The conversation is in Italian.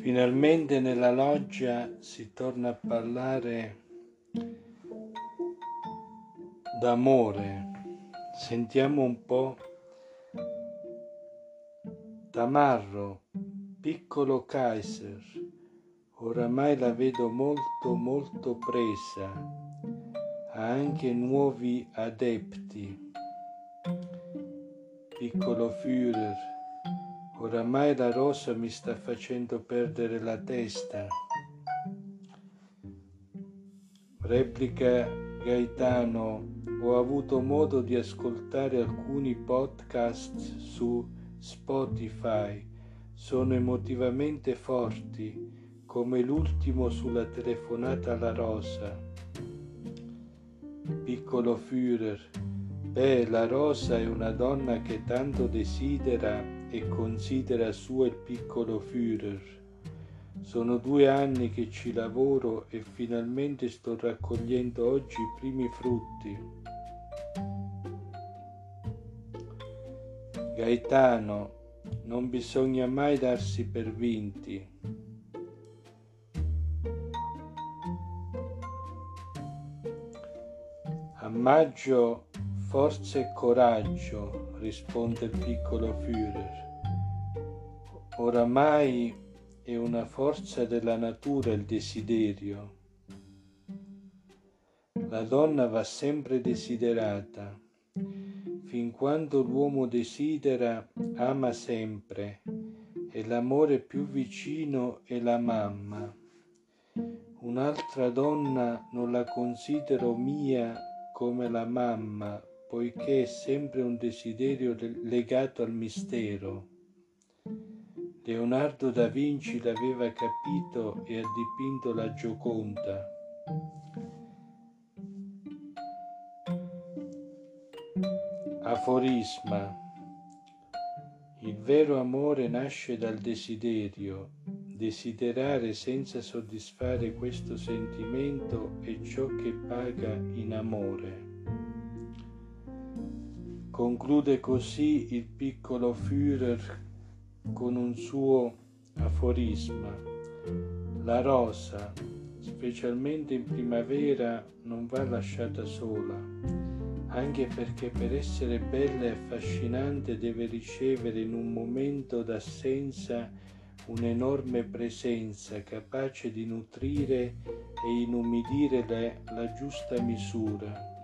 Finalmente nella loggia si torna a parlare d'amore. Sentiamo un po' Tamarro, piccolo Kaiser. Oramai la vedo molto molto presa. Ha anche nuovi adepti. Piccolo Führer Oramai la rosa mi sta facendo perdere la testa. Replica Gaetano, ho avuto modo di ascoltare alcuni podcast su Spotify. Sono emotivamente forti, come l'ultimo sulla telefonata alla rosa. Piccolo Führer, beh, la rosa è una donna che tanto desidera e considera suo il piccolo Führer. Sono due anni che ci lavoro e finalmente sto raccogliendo oggi i primi frutti. Gaetano, non bisogna mai darsi per vinti. A maggio forza e coraggio, risponde il piccolo Führer. Oramai è una forza della natura il desiderio. La donna va sempre desiderata. Fin quando l'uomo desidera, ama sempre, e l'amore più vicino è la mamma. Un'altra donna non la considero mia come la mamma, poiché è sempre un desiderio legato al mistero. Leonardo da Vinci l'aveva capito e ha dipinto la Gioconda. Aforisma. Il vero amore nasce dal desiderio. Desiderare senza soddisfare questo sentimento è ciò che paga in amore. Conclude così il piccolo Führer con un suo aforisma. La rosa, specialmente in primavera, non va lasciata sola, anche perché per essere bella e affascinante deve ricevere in un momento d'assenza un'enorme presenza capace di nutrire e inumidire la, la giusta misura